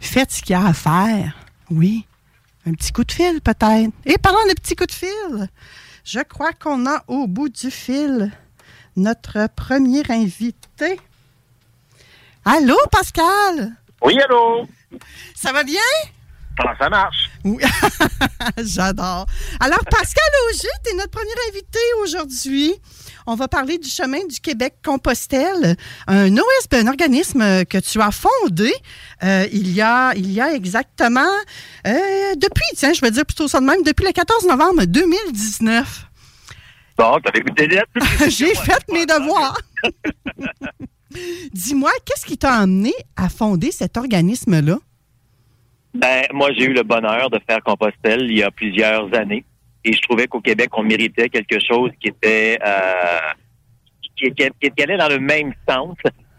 Faites ce qu'il y a à faire. Oui. Un petit coup de fil, peut-être. Et parlant de petits coups de fil, je crois qu'on a au bout du fil notre premier invité. Allô, Pascal? Oui, allô? Ça va bien? Ça marche? Oui. J'adore. Alors, Pascal Auger, tu es notre premier invité aujourd'hui. On va parler du chemin du Québec-Compostelle, un OSB, un organisme que tu as fondé euh, il, y a, il y a exactement, euh, depuis, tiens, je vais dire plutôt ça de même, depuis le 14 novembre 2019. Bon, J'ai fait mes devoirs. Dis-moi, qu'est-ce qui t'a amené à fonder cet organisme-là? Ben, moi, j'ai eu le bonheur de faire Compostelle il y a plusieurs années. Et je trouvais qu'au Québec, on méritait quelque chose qui était euh, qui, qui, qui, allait dans le même sens.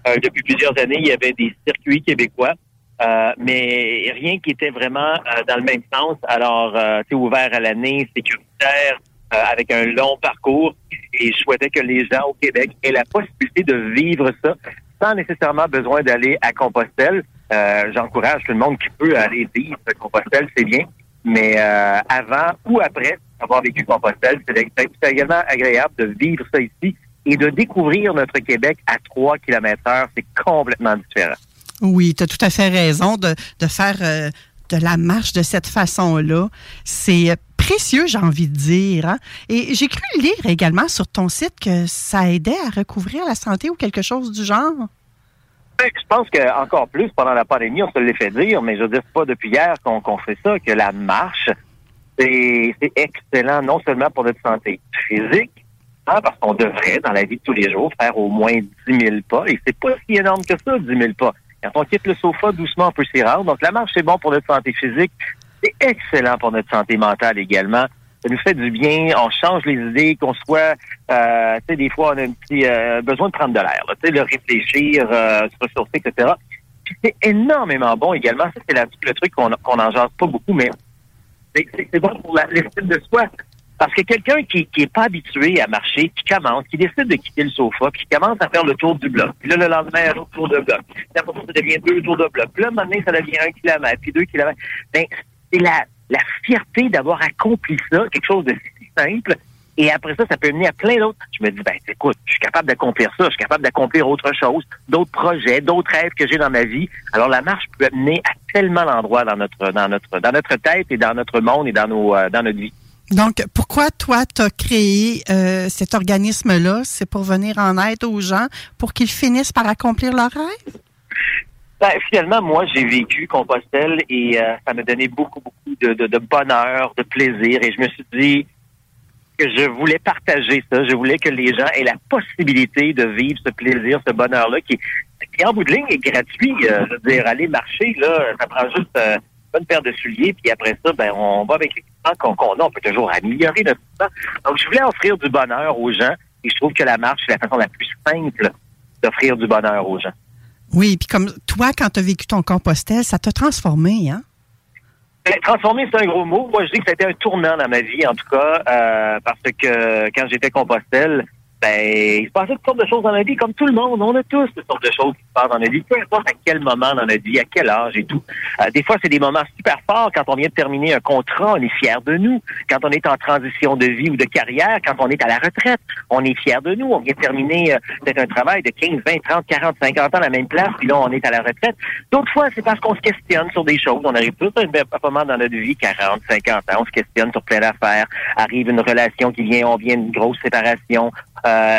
Euh, depuis plusieurs années, il y avait des circuits québécois, euh, mais rien qui était vraiment euh, dans le même sens. Alors, euh, c'est ouvert à l'année, sécuritaire, euh, avec un long parcours. Et je souhaitais que les gens au Québec aient la possibilité de vivre ça sans nécessairement besoin d'aller à Compostelle. J'encourage tout le monde qui peut aller vivre à Compostelle, c'est bien. Mais avant ou après avoir vécu Compostelle, c'est également agréable de vivre ça ici et de découvrir notre Québec à 3 km heure. C'est complètement différent. Oui, tu as tout à fait raison de, de faire euh, de la marche de cette façon-là. C'est précieux, j'ai envie de dire. Hein. Et j'ai cru lire également sur ton site que ça aidait à recouvrir la santé ou quelque chose du genre. Ben, je pense qu'encore plus, pendant la pandémie, on se l'est fait dire, mais je veux dire, pas depuis hier qu'on qu fait ça, que la marche, c'est excellent, non seulement pour notre santé physique, hein, parce qu'on devrait, dans la vie de tous les jours, faire au moins 10 000 pas, et c'est pas si énorme que ça, 10 000 pas. Quand on quitte le sofa, doucement, on peut s'y rendre. Donc, la marche, c'est bon pour notre santé physique. C'est excellent pour notre santé mentale également. Ça nous fait du bien. On change les idées, qu'on soit... Euh, tu sais, des fois, on a un petit euh, besoin de prendre de l'air. Tu sais, le réfléchir, euh, se ressourcer, etc. C'est énormément bon également. Ça, c'est le truc qu'on qu'on en jase pas beaucoup, mais c'est bon pour l'estime de soi. Parce que quelqu'un qui n'est pas habitué à marcher, qui commence, qui décide de quitter le sofa, qui commence à faire le tour du bloc. Puis là, le lendemain, un autre tour de bloc. Puis après ça, ça devient deux tours de bloc. Puis là, maintenant, ça devient un kilomètre, puis deux kilomètres. Ben, c'est la, la fierté d'avoir accompli ça, quelque chose de si simple. Et après ça, ça peut mener à plein d'autres. Je me dis, ben, écoute, je suis capable d'accomplir ça, je suis capable d'accomplir autre chose, d'autres projets, d'autres rêves que j'ai dans ma vie. Alors, la marche peut mener à tellement d'endroits dans notre, dans notre, dans notre tête et dans notre monde et dans nos, euh, dans notre vie. Donc, pourquoi toi, tu as créé euh, cet organisme-là? C'est pour venir en aide aux gens pour qu'ils finissent par accomplir leurs rêves? Ben, finalement, moi, j'ai vécu Compostelle et euh, ça m'a donné beaucoup, beaucoup de, de, de, bonheur, de plaisir. Et je me suis dit que je voulais partager ça. Je voulais que les gens aient la possibilité de vivre ce plaisir, ce bonheur-là qui, en bout de ligne, est gratuit. Euh, je veux dire, aller marcher, là, ça prend juste euh, une paire de souliers, puis après ça, ben, on va avec l'équipement qu'on qu a. On peut toujours améliorer notre équipement. Donc, je voulais offrir du bonheur aux gens et je trouve que la marche, c'est la façon la plus simple d'offrir du bonheur aux gens. Oui, puis comme toi, quand tu as vécu ton compostel, ça t'a transformé, hein? Ben, transformé, c'est un gros mot. Moi, je dis que c'était un tournant dans ma vie, en tout cas, euh, parce que quand j'étais Compostelle, ben, il se passe toutes sortes de choses dans la vie, comme tout le monde. On a tous toutes sortes de choses qui se passent dans notre vie, peu importe à quel moment dans notre vie, à quel âge et tout. Euh, des fois, c'est des moments super forts quand on vient de terminer un contrat, on est fier de nous. Quand on est en transition de vie ou de carrière, quand on est à la retraite, on est fier de nous. On vient de terminer euh, peut-être un travail de 15, 20, 30, 40, 50 ans à la même place, puis là, on est à la retraite. D'autres fois, c'est parce qu'on se questionne sur des choses. On arrive tous à un moment dans notre vie, 40, 50 ans, on se questionne sur plein d'affaires. Arrive une relation qui vient, on vient d'une grosse séparation,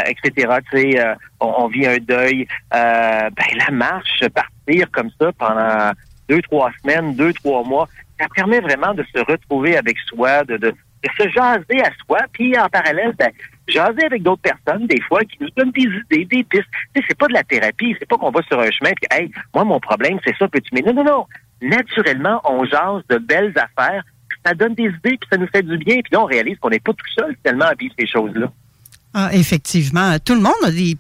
etc. Tu sais, euh, on, vit un deuil. Euh, ben, la marche, partir comme ça pendant deux, trois semaines, deux, trois mois, ça permet vraiment de se retrouver avec soi, de, se jaser à soi, puis en parallèle, ben, jaser avec d'autres personnes, des fois, qui nous donnent des idées, des pistes. Tu sais, c'est pas de la thérapie, c'est pas qu'on va sur un chemin, puis hey, moi, mon problème, c'est ça, peux-tu mais Non, non, non. Naturellement, on jase de belles affaires, ça donne des idées, puis ça nous fait du bien, puis là, on réalise qu'on n'est pas tout seul, tellement, à vivre ces choses-là. Ah, effectivement. Tout le monde a des,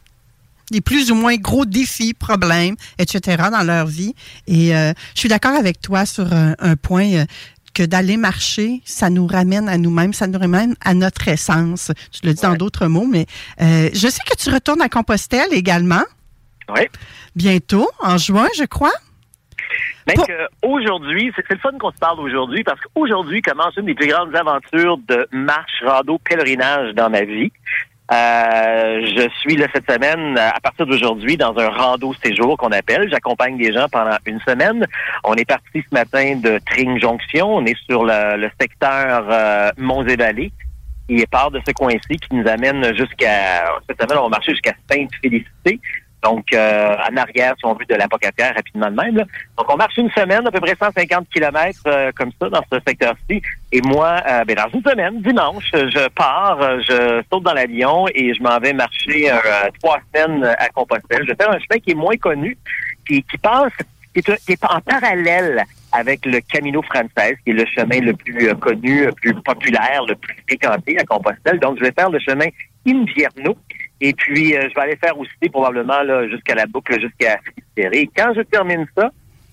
plus ou moins gros défis, problèmes, etc. dans leur vie. Et euh, je suis d'accord avec toi sur un, point. Euh, que d'aller marcher, ça nous ramène à nous-mêmes, ça nous ramène à notre essence. Tu le dis dans d'autres mots, mais euh, je sais que tu retournes à Compostelle également. Oui. Bientôt, en juin, je crois. Mais aujourd'hui, c'est le fun qu'on se parle aujourd'hui parce qu'aujourd'hui commence une des plus grandes aventures de marche, rando, pèlerinage dans ma vie. Euh, je suis là cette semaine, à partir d'aujourd'hui, dans un rando séjour qu'on appelle. J'accompagne des gens pendant une semaine. On est parti ce matin de Tring Jonction. On est sur le, secteur euh, monts et vallées qui part de ce coin-ci, qui nous amène jusqu'à... Cette semaine, on va marcher jusqu'à Sainte-Félicité. Donc, euh, en arrière, si on veut, de l'apocatière rapidement de même. Donc, on marche une semaine, à peu près 150 kilomètres euh, comme ça, dans ce secteur-ci. Et moi, euh, ben, dans une semaine, dimanche, je pars, euh, je saute dans l'avion et je m'en vais marcher trois semaines à Compostelle. Je vais faire un chemin qui est moins connu, qui, qui passe, qui est, en parallèle avec le Camino Frances, qui est le chemin le plus connu, le plus populaire, le plus fréquenté à Compostelle. Donc, je vais faire le chemin Invierno, et puis, euh, je vais aller faire aussi probablement là jusqu'à la boucle, jusqu'à Et Quand je termine ça,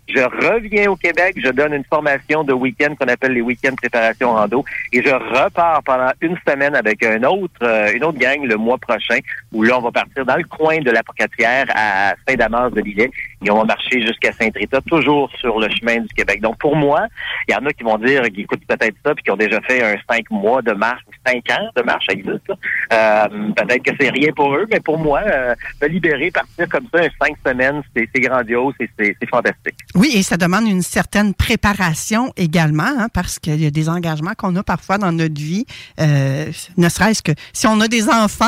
je reviens au Québec, je donne une formation de week-end qu'on appelle les week-ends préparation rando et je repars pendant une semaine avec un autre, euh, une autre gang le mois prochain où là, on va partir dans le coin de la Pocatière à Saint-Damas de Lillet et on va marcher jusqu'à Saint-Rita, toujours sur le chemin du Québec. Donc, pour moi, il y en a qui vont dire, qui écoutent peut-être ça puis qui ont déjà fait un cinq mois de marche cinq ans de marche, ça existe. Euh, peut-être que c'est rien pour eux, mais pour moi, euh, me libérer, partir comme ça, un cinq semaines, c'est grandiose c'est fantastique. Oui, et ça demande une certaine préparation également, hein, parce qu'il y a des engagements qu'on a parfois dans notre vie. Euh, ne serait-ce que si on a des enfants,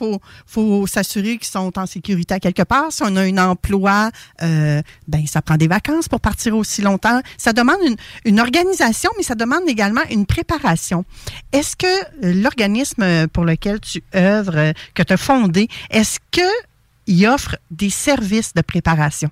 il hein, faut, s'assurer qu'ils sont en sécurité à quelque part. Si on a un emploi, euh, ben ça prend des vacances pour partir aussi longtemps. Ça demande une, une organisation, mais ça demande également une préparation. Est-ce que l'organisme pour lequel tu œuvres, que tu as fondé, est-ce qu'il offre des services de préparation?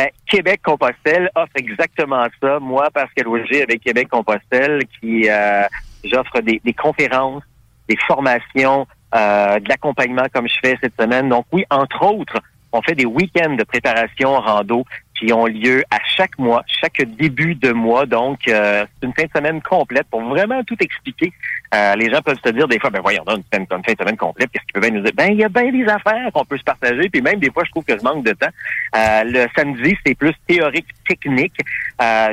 Ben, Québec-Compostelle offre exactement ça. Moi, Pascal Auger, avec Québec-Compostelle, qui euh, j'offre des, conférences, des formations, euh, de l'accompagnement comme je fais cette semaine. Donc oui, entre autres, on fait des week-ends de préparation rando qui ont lieu à chaque mois, chaque début de mois. Donc, euh, c'est une fin de semaine complète pour vraiment tout expliquer. Euh, les gens peuvent se dire des fois, ben voyons, on a une, fin, de semaine complète, qu'est-ce qu'ils peuvent nous dire? Ben, il y a bien des affaires qu'on peut se partager, puis même des fois, je trouve que je manque de temps. Euh, le samedi, c'est plus théorique, technique.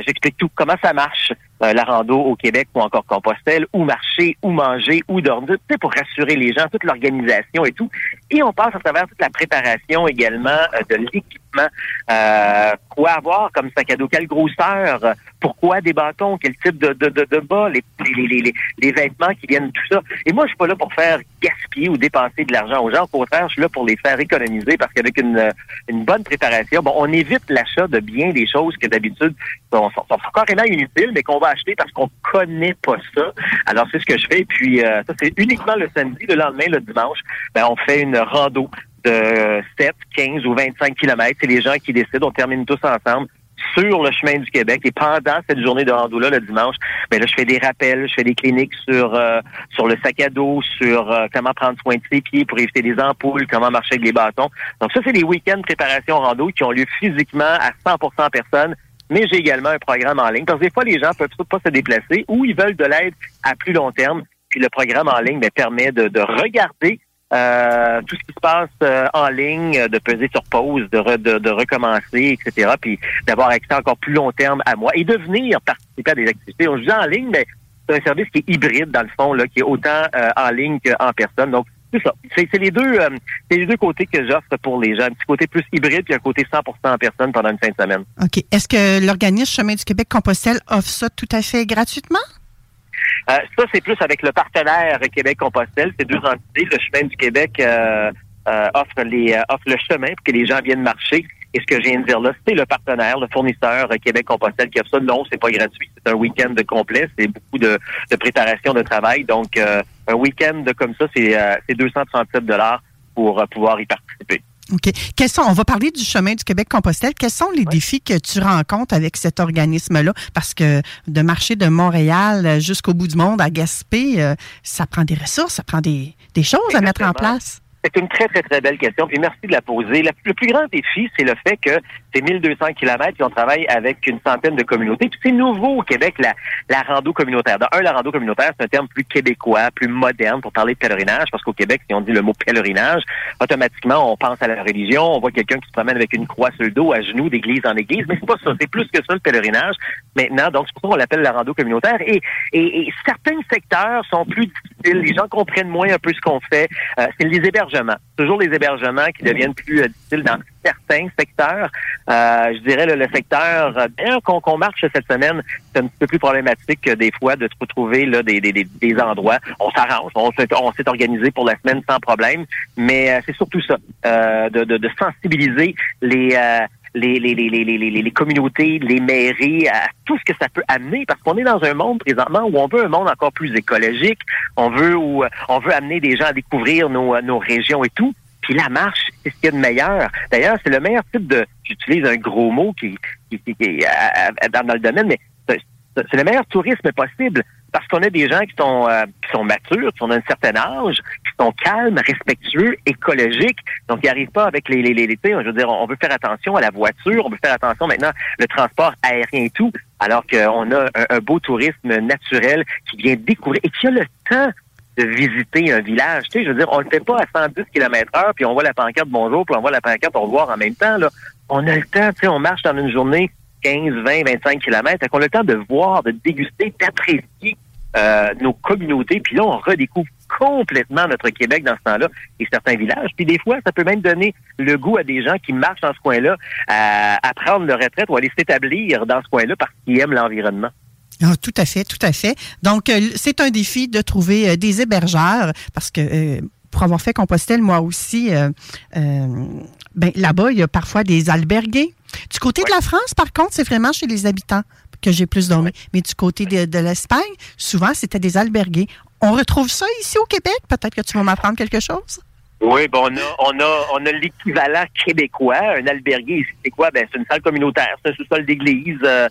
J'explique tout, comment ça marche, la rando au Québec ou encore Compostelle, où marcher, où manger, où dormir, pour rassurer les gens, toute l'organisation et tout. Et on passe à travers toute la préparation également de l'équipement, euh, quoi avoir comme sac à dos, quelle grosseur, pourquoi des bâtons, quel type de, de, de, bas, les, les, les, les, vêtements qui viennent, tout ça. Et moi, je suis pas là pour faire gaspiller ou dépenser de l'argent aux gens. Au contraire, je suis là pour les faire économiser parce qu'avec une, une bonne préparation, bon, on évite l'achat de bien des choses que d'habitude sont, sont, sont, carrément inutiles, mais qu'on va acheter parce qu'on connaît pas ça. Alors, c'est ce que je fais. Puis, euh, ça, c'est uniquement le samedi. Le lendemain, le dimanche, ben, on fait une rando de 7, 15 ou 25 kilomètres. C'est les gens qui décident. On termine tous ensemble sur le chemin du Québec. Et pendant cette journée de rando-là, le dimanche, ben là, je fais des rappels, je fais des cliniques sur euh, sur le sac à dos, sur euh, comment prendre soin de ses pieds pour éviter les ampoules, comment marcher avec les bâtons. Donc ça, c'est des week-ends préparation rando qui ont lieu physiquement à 100 en personne. Mais j'ai également un programme en ligne. Parce que des fois, les gens peuvent pas se déplacer ou ils veulent de l'aide à plus long terme. Puis le programme en ligne ben, permet de, de regarder euh, tout ce qui se passe euh, en ligne, de peser sur pause, de, de, de recommencer, etc. Puis d'avoir accès encore plus long terme à moi et de venir participer à des activités. On joue en ligne, mais c'est un service qui est hybride dans le fond, là, qui est autant euh, en ligne qu'en personne. Donc c'est ça. C'est les deux, c'est les deux côtés que j'offre pour les gens. Un petit côté plus hybride puis un côté 100% en personne pendant une fin de semaine. OK. Est-ce que l'organisme Chemin du Québec Compostelle offre ça tout à fait gratuitement? Euh, ça, c'est plus avec le partenaire Québec-Compostelle. C'est deux entités. Le chemin du Québec euh, euh, offre les offre le chemin pour que les gens viennent marcher. Et ce que je viens de dire là, c'est le partenaire, le fournisseur Québec-Compostelle qui offre ça. Non, c'est pas gratuit. C'est un week-end complet. C'est beaucoup de, de, préparation de travail. Donc, un week-end comme ça, c'est 237 dollars pour pouvoir y participer. OK. Quels sont, on va parler du chemin du Québec-Compostelle. Quels sont les défis que tu rencontres avec cet organisme-là? Parce que de marcher de Montréal jusqu'au bout du monde à Gaspé, euh, ça prend des ressources, ça prend des, des choses à mettre en place. C'est une très, très, très belle question. Puis merci de la poser. le plus grand défi, c'est le fait que c'est 1200 kilomètres et on travaille avec une centaine de communautés. Puis c'est nouveau au Québec, la, la rando communautaire. D'un, la rando communautaire, c'est un terme plus québécois, plus moderne pour parler de pèlerinage, parce qu'au Québec, si on dit le mot pèlerinage, automatiquement, on pense à la religion, on voit quelqu'un qui se promène avec une croix sur le dos, à genoux, d'église en église, mais c'est pas ça. C'est plus que ça, le pèlerinage. Maintenant, donc, c'est pour ça qu'on l'appelle la rando communautaire. Et, et, certains secteurs sont plus difficiles. Les gens comprennent moins un peu ce qu'on fait. Euh, c'est les hébergements. Toujours les hébergements qui deviennent plus euh, difficiles dans certains secteurs. Euh, je dirais le secteur, bien qu'on marche cette semaine, c'est un petit peu plus problématique que des fois de se retrouver là, des, des, des endroits. On s'arrange, on s'est organisé pour la semaine sans problème, mais euh, c'est surtout ça, euh, de, de, de, sensibiliser les, euh, les, les, les, les, les, les communautés, les mairies, à tout ce que ça peut amener, parce qu'on est dans un monde présentement où on veut un monde encore plus écologique, on veut où on veut amener des gens à découvrir nos, nos régions et tout. Puis la marche, c'est ce qu'il y a de meilleur. D'ailleurs, c'est le meilleur type de. J'utilise un gros mot qui, qui, qui, est dans, le domaine, mais c'est le meilleur tourisme possible parce qu'on a des gens qui sont euh, qui sont matures, qui ont un certain âge, qui sont calmes, respectueux, écologiques. Donc, ils n'arrivent pas avec les, les, les, Je veux dire, on veut faire attention à la voiture, on veut faire attention maintenant le transport aérien et tout, alors qu'on a un, beau tourisme naturel qui vient découvrir et qui a le temps de visiter un village. Tu je veux dire, on le fait pas à 110 km heure, puis on voit la pancarte bonjour, puis on voit la pancarte au revoir en même temps. Là. On a le temps, tu sais, on marche dans une journée 15, 20, 25 km. On a le temps de voir, de déguster, d'apprécier euh, nos communautés. Puis là, on redécouvre complètement notre Québec dans ce temps-là et certains villages. Puis des fois, ça peut même donner le goût à des gens qui marchent dans ce coin-là à, à prendre leur retraite ou à aller s'établir dans ce coin-là parce qu'ils aiment l'environnement. Ah, tout à fait, tout à fait. Donc, euh, c'est un défi de trouver euh, des hébergeurs parce que euh, pour avoir fait Compostelle, moi aussi, ben, là-bas, il y a parfois des albergués. Du côté de la France, par contre, c'est vraiment chez les habitants que j'ai plus dormi. Mais du côté de, de l'Espagne, souvent, c'était des albergués. On retrouve ça ici au Québec? Peut-être que tu vas m'apprendre quelque chose? Oui, bon, on a, on a, on a l'équivalent québécois. Un albergué, c'est quoi? Ben, c'est une salle communautaire, c'est un sous-sol d'église, euh,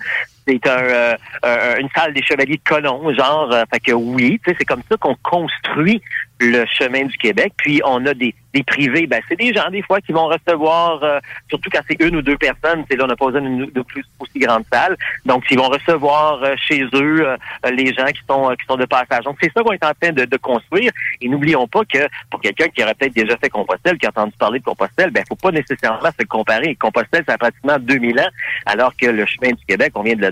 c'est un, euh, une salle des chevaliers de colons, genre. Euh, fait que oui, c'est comme ça qu'on construit le chemin du Québec. Puis on a des, des privés, ben c'est des gens des fois qui vont recevoir, euh, surtout quand c'est une ou deux personnes, c'est là on n'a pas besoin d'une plus aussi grande salle. Donc ils vont recevoir chez eux les gens qui sont qui sont de passage. Donc c'est ça qu'on est en train de, de construire. Et n'oublions pas que pour quelqu'un qui aurait peut-être déjà fait Compostelle, qui a entendu parler de Compostelle, ben faut pas nécessairement se comparer. Compostelle, ça a pratiquement 2000 ans, alors que le chemin du Québec, on vient de le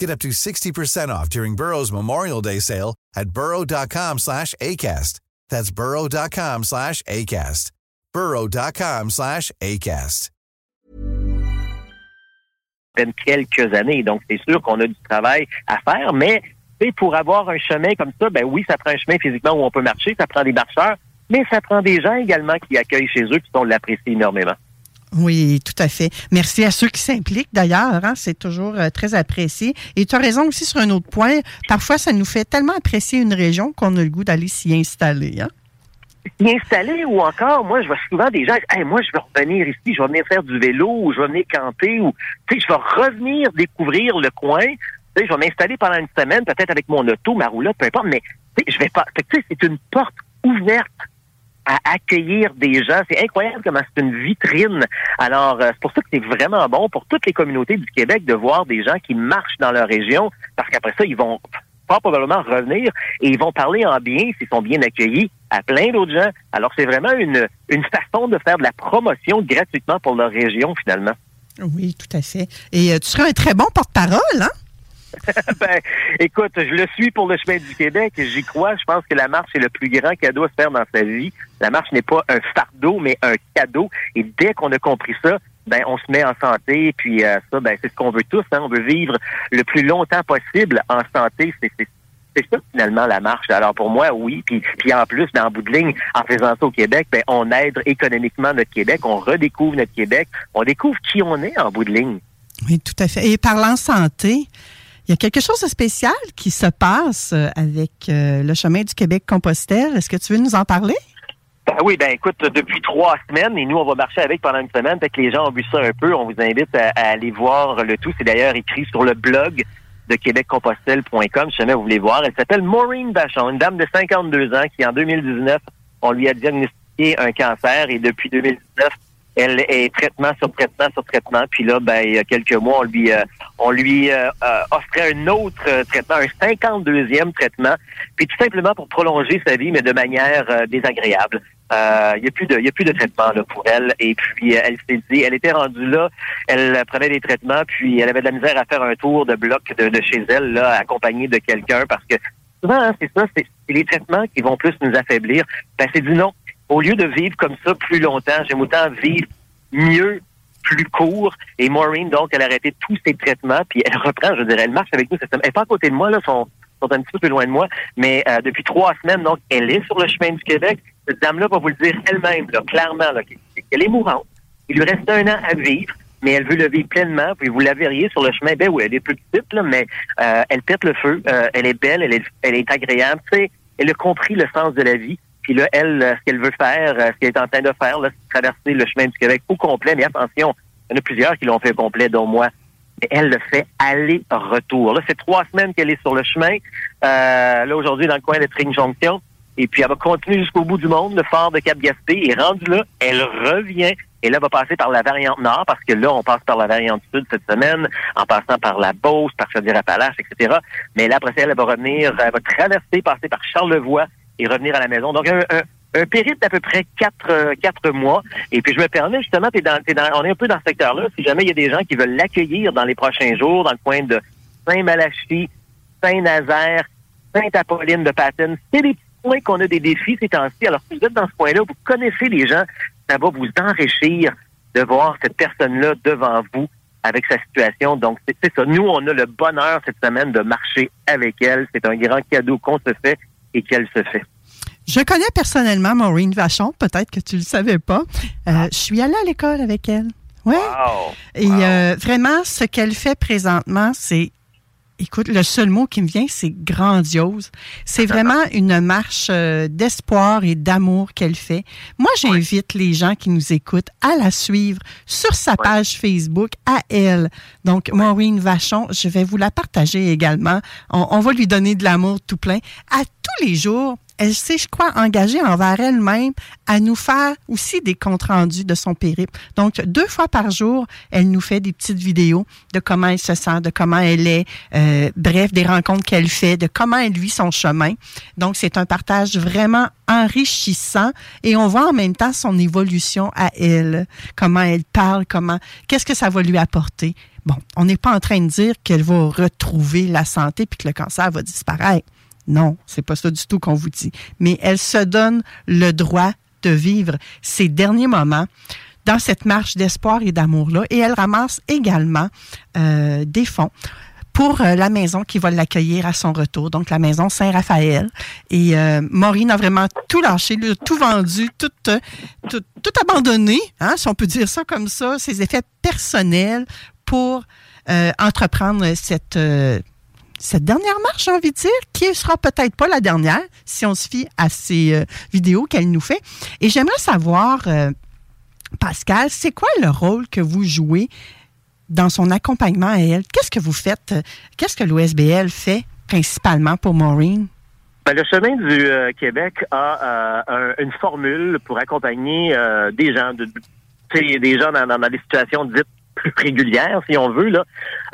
Get up to 60% off during Burrow's Memorial Day sale at burrow.com slash ACAST. That's burrow.com slash ACAST. burrow.com slash ACAST. quelques années. Donc, c'est sûr qu'on a du travail à faire, mais pour avoir un chemin comme ça, ben oui, ça prend un chemin physiquement où on peut marcher, ça prend des marcheurs, mais ça prend des gens également qui accueillent chez eux, qui sont l'apprécier énormément. Oui, tout à fait. Merci à ceux qui s'impliquent d'ailleurs. Hein, c'est toujours euh, très apprécié. Et tu as raison aussi sur un autre point. Parfois, ça nous fait tellement apprécier une région qu'on a le goût d'aller s'y installer. Hein? S'y installer ou encore, moi, je vois souvent des gens, hey, moi, je veux revenir ici, je vais venir faire du vélo ou je vais venir camper ou, tu sais, je vais revenir découvrir le coin. Tu sais, je vais m'installer pendant une semaine, peut-être avec mon auto, ma roulotte, peu importe, mais je vais pas. Tu sais, c'est une porte ouverte à accueillir des gens. C'est incroyable comment c'est une vitrine. Alors, euh, c'est pour ça que c'est vraiment bon pour toutes les communautés du Québec de voir des gens qui marchent dans leur région, parce qu'après ça, ils vont probablement revenir et ils vont parler en bien s'ils sont bien accueillis à plein d'autres gens. Alors, c'est vraiment une, une façon de faire de la promotion gratuitement pour leur région, finalement. Oui, tout à fait. Et euh, tu seras un très bon porte-parole, hein? ben, écoute, je le suis pour le chemin du Québec. J'y crois. Je pense que la marche est le plus grand cadeau à se faire dans sa vie. La marche n'est pas un fardeau, mais un cadeau. Et dès qu'on a compris ça, ben on se met en santé. Puis euh, ça, ben c'est ce qu'on veut tous. Hein. On veut vivre le plus longtemps possible en santé. C'est ça finalement la marche. Alors pour moi, oui. Puis, puis en plus, dans bout de ligne, en faisant ça au Québec, ben, on aide économiquement notre Québec, on redécouvre notre Québec, on découvre qui on est en bout de ligne. Oui, tout à fait. Et parlant santé, il y a quelque chose de spécial qui se passe euh, avec euh, le chemin du Québec-Compostelle. Est-ce que tu veux nous en parler? Ben oui, ben écoute, depuis trois semaines, et nous, on va marcher avec pendant une semaine. Fait que les gens ont vu ça un peu. On vous invite à, aller voir le tout. C'est d'ailleurs écrit sur le blog de québeccompostelle.com, si jamais vous voulez voir. Elle s'appelle Maureen Bachon, une dame de 52 ans qui, en 2019, on lui a diagnostiqué un cancer et depuis 2019, elle est traitement sur traitement sur traitement. Puis là, ben, il y a quelques mois, on lui, euh, on lui euh, euh, offrait un autre traitement, un 52e traitement, puis tout simplement pour prolonger sa vie, mais de manière désagréable. Il n'y a plus de, il a plus de traitement là, pour elle. Et puis elle s'est dit, elle était rendue là, elle prenait des traitements, puis elle avait de la misère à faire un tour de bloc de, de chez elle, là, accompagnée de quelqu'un, parce que souvent, hein, c'est ça, c'est les traitements qui vont plus nous affaiblir. Ben, c'est du non au lieu de vivre comme ça plus longtemps, j'aime autant vivre mieux, plus court. Et Maureen, donc, elle a arrêté tous ses traitements, puis elle reprend, je dirais, elle marche avec nous cette semaine. Elle n'est pas à côté de moi, là, sont, sont un petit peu plus loin de moi, mais euh, depuis trois semaines, donc, elle est sur le chemin du Québec. Cette dame-là va vous le dire elle-même, là, clairement, là, qu'elle est mourante. Il lui reste un an à vivre mais elle veut le vivre pleinement. Puis vous la verriez sur le chemin. Ben oui, elle est plus petite, là, mais euh, elle pète le feu. Euh, elle est belle, elle est, elle est agréable. Tu sais, elle a compris le sens de la vie. Puis là, elle, euh, ce qu'elle veut faire, euh, ce qu'elle est en train de faire, c'est traverser le chemin du Québec au complet. Mais attention, il y en a plusieurs qui l'ont fait complet, dont moi. Mais elle le fait aller-retour. Là, c'est trois semaines qu'elle est sur le chemin. Euh, là, aujourd'hui, dans le coin de Tring Jonction. Et puis, elle va continuer jusqu'au bout du monde, le fort de Cap-Gaspé. Et rendu là, elle revient. Et là, elle va passer par la variante nord, parce que là, on passe par la variante sud cette semaine, en passant par la Beauce, par Chaudière-Appalaches, etc. Mais là, après ça, elle va revenir, elle va traverser, passer par Charlevoix, et revenir à la maison. Donc, un, un, périple d'à peu près quatre, euh, quatre mois. Et puis, je me permets, justement, dans, dans, on est un peu dans ce secteur-là. Si jamais il y a des gens qui veulent l'accueillir dans les prochains jours, dans le coin de Saint-Malachie, Saint-Nazaire, Sainte-Apolline de Patton, c'est des points qu'on a des défis ces temps-ci. Alors, si vous êtes dans ce coin-là, vous connaissez les gens, ça va vous enrichir de voir cette personne-là devant vous avec sa situation. Donc, c'est ça. Nous, on a le bonheur cette semaine de marcher avec elle. C'est un grand cadeau qu'on se fait et qu'elle se fait. Je connais personnellement Maureen Vachon, peut-être que tu ne le savais pas. Euh, ah. Je suis allée à l'école avec elle. Ouais. Et euh, vraiment, ce qu'elle fait présentement, c'est écoute, le seul mot qui me vient, c'est grandiose. C'est vraiment une marche euh, d'espoir et d'amour qu'elle fait. Moi, j'invite les gens qui nous écoutent à la suivre sur sa page Facebook, à elle. Donc, Maureen Vachon, je vais vous la partager également. On, on va lui donner de l'amour tout plein. À tous les jours, elle s'est, je crois, engagée envers elle-même à nous faire aussi des comptes rendus de son périple. Donc, deux fois par jour, elle nous fait des petites vidéos de comment elle se sent, de comment elle est, euh, bref, des rencontres qu'elle fait, de comment elle vit son chemin. Donc, c'est un partage vraiment enrichissant et on voit en même temps son évolution à elle, comment elle parle, comment, qu'est-ce que ça va lui apporter. Bon, on n'est pas en train de dire qu'elle va retrouver la santé puis que le cancer va disparaître. Non, c'est pas ça du tout qu'on vous dit. Mais elle se donne le droit de vivre ses derniers moments dans cette marche d'espoir et d'amour-là. Et elle ramasse également euh, des fonds pour euh, la maison qui va l'accueillir à son retour, donc la maison Saint-Raphaël. Et euh, Maureen a vraiment tout lâché, tout vendu, tout, abandonné, hein, si on peut dire ça comme ça, ses effets personnels pour entreprendre cette, cette dernière marche, j'ai envie de dire, qui sera peut-être pas la dernière, si on se fie à ces euh, vidéos qu'elle nous fait. Et j'aimerais savoir, euh, Pascal, c'est quoi le rôle que vous jouez dans son accompagnement à elle? Qu'est-ce que vous faites? Qu'est-ce que l'OSBL fait principalement pour Maureen? Ben, le chemin du euh, Québec a un- une formule pour accompagner des gens, de, des gens dans des situations dites plus régulières, si on veut, là,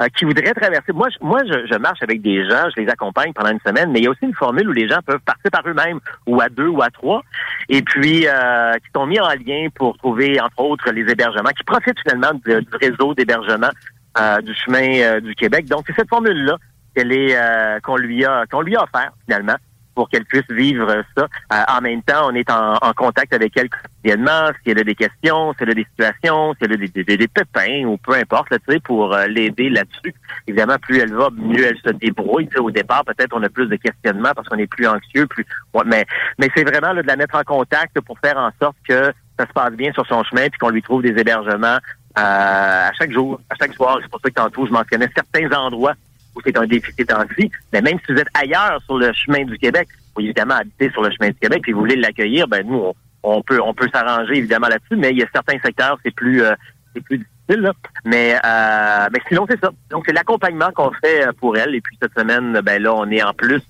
euh, qui voudraient traverser. Moi, je, moi, je, je marche avec des gens, je les accompagne pendant une semaine, mais il y a aussi une formule où les gens peuvent partir par eux-mêmes, ou à deux, ou à trois, et puis euh, qui sont mis en lien pour trouver, entre autres, les hébergements, qui profitent finalement du, du réseau d'hébergement euh, du chemin euh, du Québec. Donc, c'est cette formule-là qu'elle est euh, qu'on lui a qu'on lui a offert finalement pour qu'elle puisse vivre ça. Euh, en même temps, on est en, en contact avec elle quotidiennement, si elle a des questions, si elle a des situations, si elle a des, des, des pépins ou peu importe, là, pour euh, l'aider là-dessus. Évidemment, plus elle va, mieux elle se débrouille. Au départ, peut-être on a plus de questionnements parce qu'on est plus anxieux, plus. Ouais, mais mais c'est vraiment là, de la mettre en contact pour faire en sorte que ça se passe bien sur son chemin puis qu'on lui trouve des hébergements euh, à chaque jour, à chaque soir. C'est pour ça que tantôt je mentionnais certains endroits où c'est un déficit en vie. Mais même si vous êtes ailleurs sur le chemin du Québec, vous évidemment habiter sur le chemin du Québec, puis vous voulez l'accueillir, ben nous, on, peut on peut s'arranger évidemment là-dessus, mais il y a certains secteurs, c'est plus euh, c'est plus difficile. Là. Mais euh, mais sinon, c'est ça. Donc c'est l'accompagnement qu'on fait euh, pour elle. Et puis cette semaine, ben là, on est en plus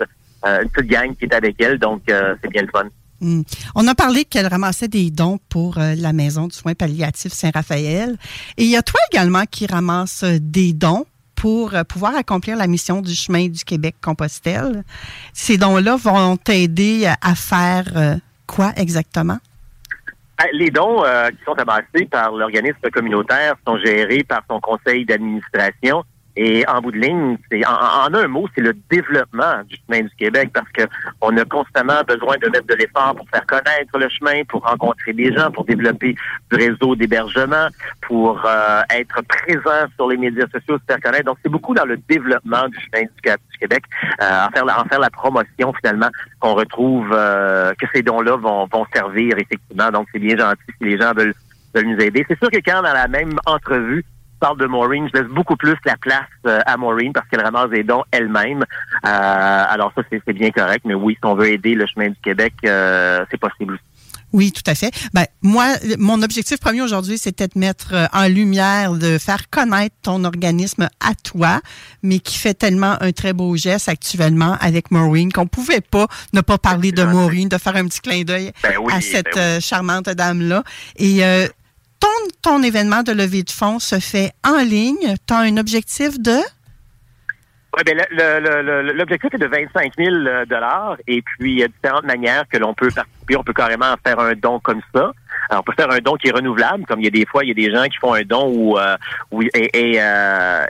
une petite gang qui est avec elle, donc c'est bien le fun. Hmm. On a parlé qu'elle ramassait des dons pour la maison du soin palliatif Saint-Raphaël. Et il y a toi également qui ramasse euh, des dons pour euh, pouvoir accomplir la mission du chemin du Québec-Compostelle. Ces dons-là vont t'aider à faire euh, quoi exactement? Euh, Les dons euh, qui sont amassés par l'organisme communautaire sont gérés par son conseil d'administration. Et en bout de ligne, c'est en, en un mot, c'est le développement du chemin du Québec parce que on a constamment besoin de mettre de l'effort pour faire connaître le chemin, pour rencontrer des gens, pour développer du réseau d'hébergement, pour euh, être présent sur les médias sociaux, se faire connaître. Donc, c'est beaucoup dans le développement du chemin du, du Québec, euh, en, faire la, en faire la promotion finalement qu'on retrouve euh, que ces dons-là vont, vont servir effectivement. Donc, c'est bien gentil si les gens veulent, veulent nous aider. C'est sûr que quand dans la même entrevue, parle de Maureen, je laisse beaucoup plus la place euh, à Maureen parce qu'elle ramasse des dons elle-même. Euh, alors ça, c'est bien correct. Mais oui, si on veut aider le chemin du Québec, euh, c'est possible. Oui, tout à fait. Ben, moi, mon objectif premier aujourd'hui, c'était de mettre en lumière, de faire connaître ton organisme à toi, mais qui fait tellement un très beau geste actuellement avec Maureen qu'on pouvait pas ne pas parler de Maureen, de faire un petit clin d'œil Ben oui, à cette ben oui. euh, charmante dame-là. Et euh, ton, événement de levée de fonds se fait en ligne. Tu as un objectif de... Le- le- l'objectif est de 25 000 dollars et puis il y a différentes manières que l'on peut participer. On peut carrément faire un don comme ça. Alors, on peut faire un don qui est renouvelable, comme il y a des fois, il y a des gens qui font un don où, euh, où euh,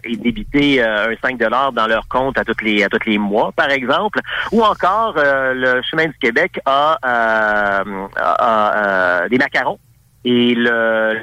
est débité euh, un 5 dollars dans leur compte à tous les à les mois, par exemple. Ou encore, euh, le chemin du Québec a, euh, a- euh, des macarons et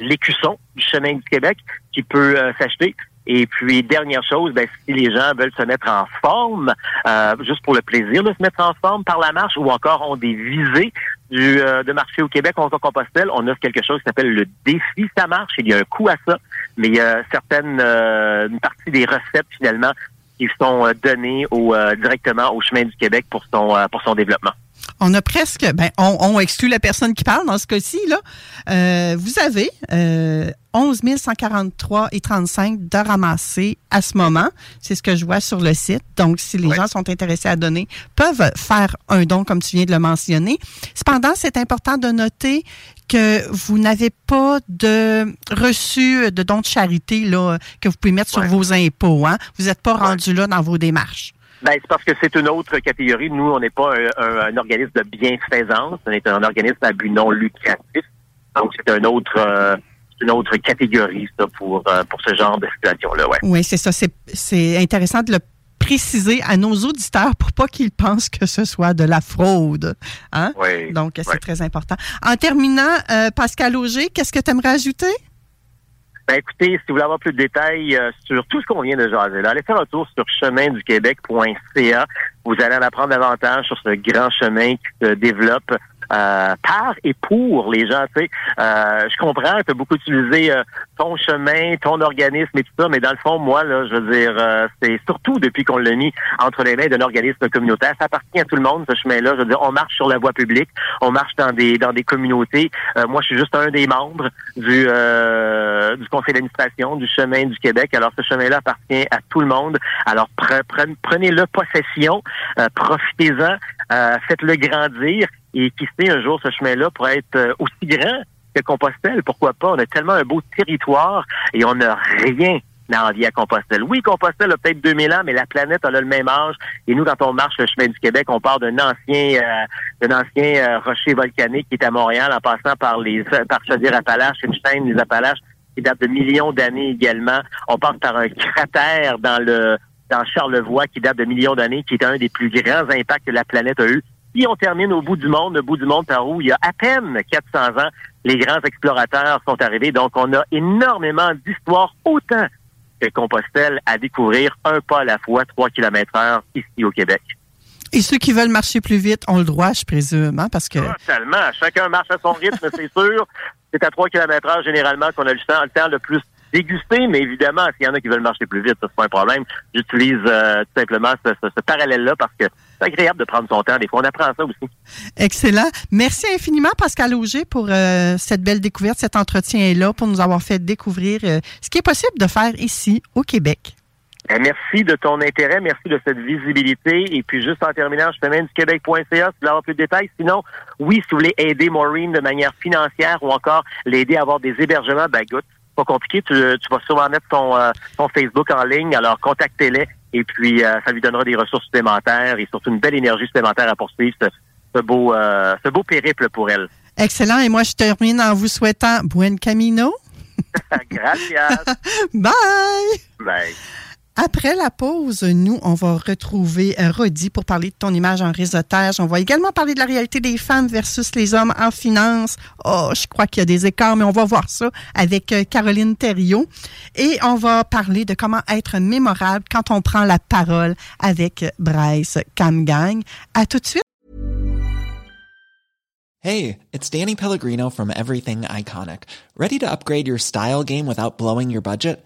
l'écusson du chemin du Québec qui peut euh, s'acheter. Et puis, dernière chose, ben, si les gens veulent se mettre en forme, euh, juste pour le plaisir de se mettre en forme par la marche, ou encore ont des visées du, euh, de marcher au Québec en Compostelle, on offre quelque chose qui s'appelle le défi Ça marche. Il y a un coût à ça, mais il y a certaines, une partie des recettes finalement qui sont données au, directement au chemin du Québec pour son, pour son développement. On a presque, ben, on, on exclut la personne qui parle dans ce cas-ci, là. Euh, vous avez euh, 11 143 et 35 de ramasser à ce moment. C'est ce que je vois sur le site. Donc, si les gens sont intéressés à donner, peuvent faire un don, comme tu viens de le mentionner. Cependant, c'est important de noter que vous n'avez pas de reçu de don de charité là, que vous pouvez mettre sur vos impôts. Hein? Vous n'êtes pas rendu là dans vos démarches. Ben, c'est parce que c'est une autre catégorie. Nous, on n'est pas un, un- un organisme de bienfaisance. On est un organisme à but non lucratif. Donc, c'est un autre, euh, une autre catégorie, ça, pour, euh, pour ce genre de situation-là, ouais. Oui, c'est ça. C'est, c'est intéressant de le préciser à nos auditeurs pour pas qu'ils pensent que ce soit de la fraude. Hein? Oui. Donc, c'est Oui. très important. En terminant, euh, Pascal Auger, qu'est-ce que tu aimerais ajouter? Ben écoutez, si vous voulez avoir plus de détails euh, sur tout ce qu'on vient de jaser, là, allez faire un tour sur cheminduquebec.ca. Vous allez en apprendre davantage sur ce grand chemin qui se développe euh, par et pour les gens. Tu sais, Euh, je comprends, tu beaucoup utilisé euh, ton chemin, ton organisme et tout ça, mais dans le fond, moi, là, je veux dire, euh, c'est surtout depuis qu'on l'a mis entre les mains d'un organisme communautaire, ça appartient à tout le monde, ce chemin-là. Je veux dire, on marche sur la voie publique, on marche dans des dans des communautés. Euh, moi, je suis juste un des membres du euh, du conseil d'administration du chemin du Québec. Alors, ce chemin-là appartient à tout le monde. Alors, pre- pre- prenez-le possession, profitez-en, faites-le grandir. Et qui sait, un jour, ce chemin-là pourrait être euh, aussi grand que Compostelle. Pourquoi pas? On a tellement un beau territoire et on n'a rien à à Compostelle. Oui, Compostelle a peut-être 2000 ans, mais la planète elle a le même âge. Et nous, quand on marche le chemin du Québec, on part d'un ancien, euh, d'un ancien euh, rocher volcanique qui est à Montréal, en passant par les par Chaudière-Appalaches, une chaîne des Appalaches qui date de millions d'années également. On passe par un cratère dans le dans Charlevoix qui date de millions d'années, qui est un des plus grands impacts que la planète a eu. Puis on termine au bout du monde, le bout du monde par où il y a à peine 400 ans, les grands explorateurs sont arrivés. Donc on a énormément d'histoires, autant que Compostelle à découvrir un pas à la fois, 3 km heure ici au Québec. Et ceux qui veulent marcher plus vite ont le droit, je présume, hein, parce que... Totalement. Chacun marche à son rythme, c'est sûr. C'est à 3 km heure généralement qu'on a le temps, le temps le plus déguster, mais évidemment, s'il y en a qui veulent marcher plus vite, ça c'est pas un problème. J'utilise euh, tout simplement ce, ce- ce parallèle-là parce que c'est agréable de prendre son temps. Des fois, on apprend ça aussi. Excellent. Merci infiniment, Pascal Auger, pour euh, cette belle découverte, cet entretien-là, pour nous avoir fait découvrir euh, ce qui est possible de faire ici, au Québec. Euh, Merci de ton intérêt, merci de cette visibilité. Et puis juste en terminant, je fais du québec.ca si vous voulez avoir plus de détails. Sinon, oui, si vous voulez aider Maureen de manière financière ou encore l'aider à avoir des hébergements, ben écoute, pas compliqué, tu, tu vas sûrement mettre ton, euh, ton Facebook en ligne, alors contactez-les et puis euh, ça lui donnera des ressources supplémentaires et surtout une belle énergie supplémentaire à poursuivre ce, ce beau euh, ce beau périple pour elle. Excellent. Et moi, je termine en vous souhaitant buen camino. Gracias. Bye! Bye. Après la pause, nous, on va retrouver euh, Rodi pour parler de ton image en réseautage. On va également parler de la réalité des femmes versus les hommes en finance. Oh, je crois qu'il y a des écarts, mais on va voir ça avec euh, Caroline Thériault. Et on va parler de comment être mémorable quand on prend la parole avec Bryce Camgang. À tout de suite. Hey, it's Danny Pellegrino from Everything Iconic. Ready to upgrade your style game without blowing your budget?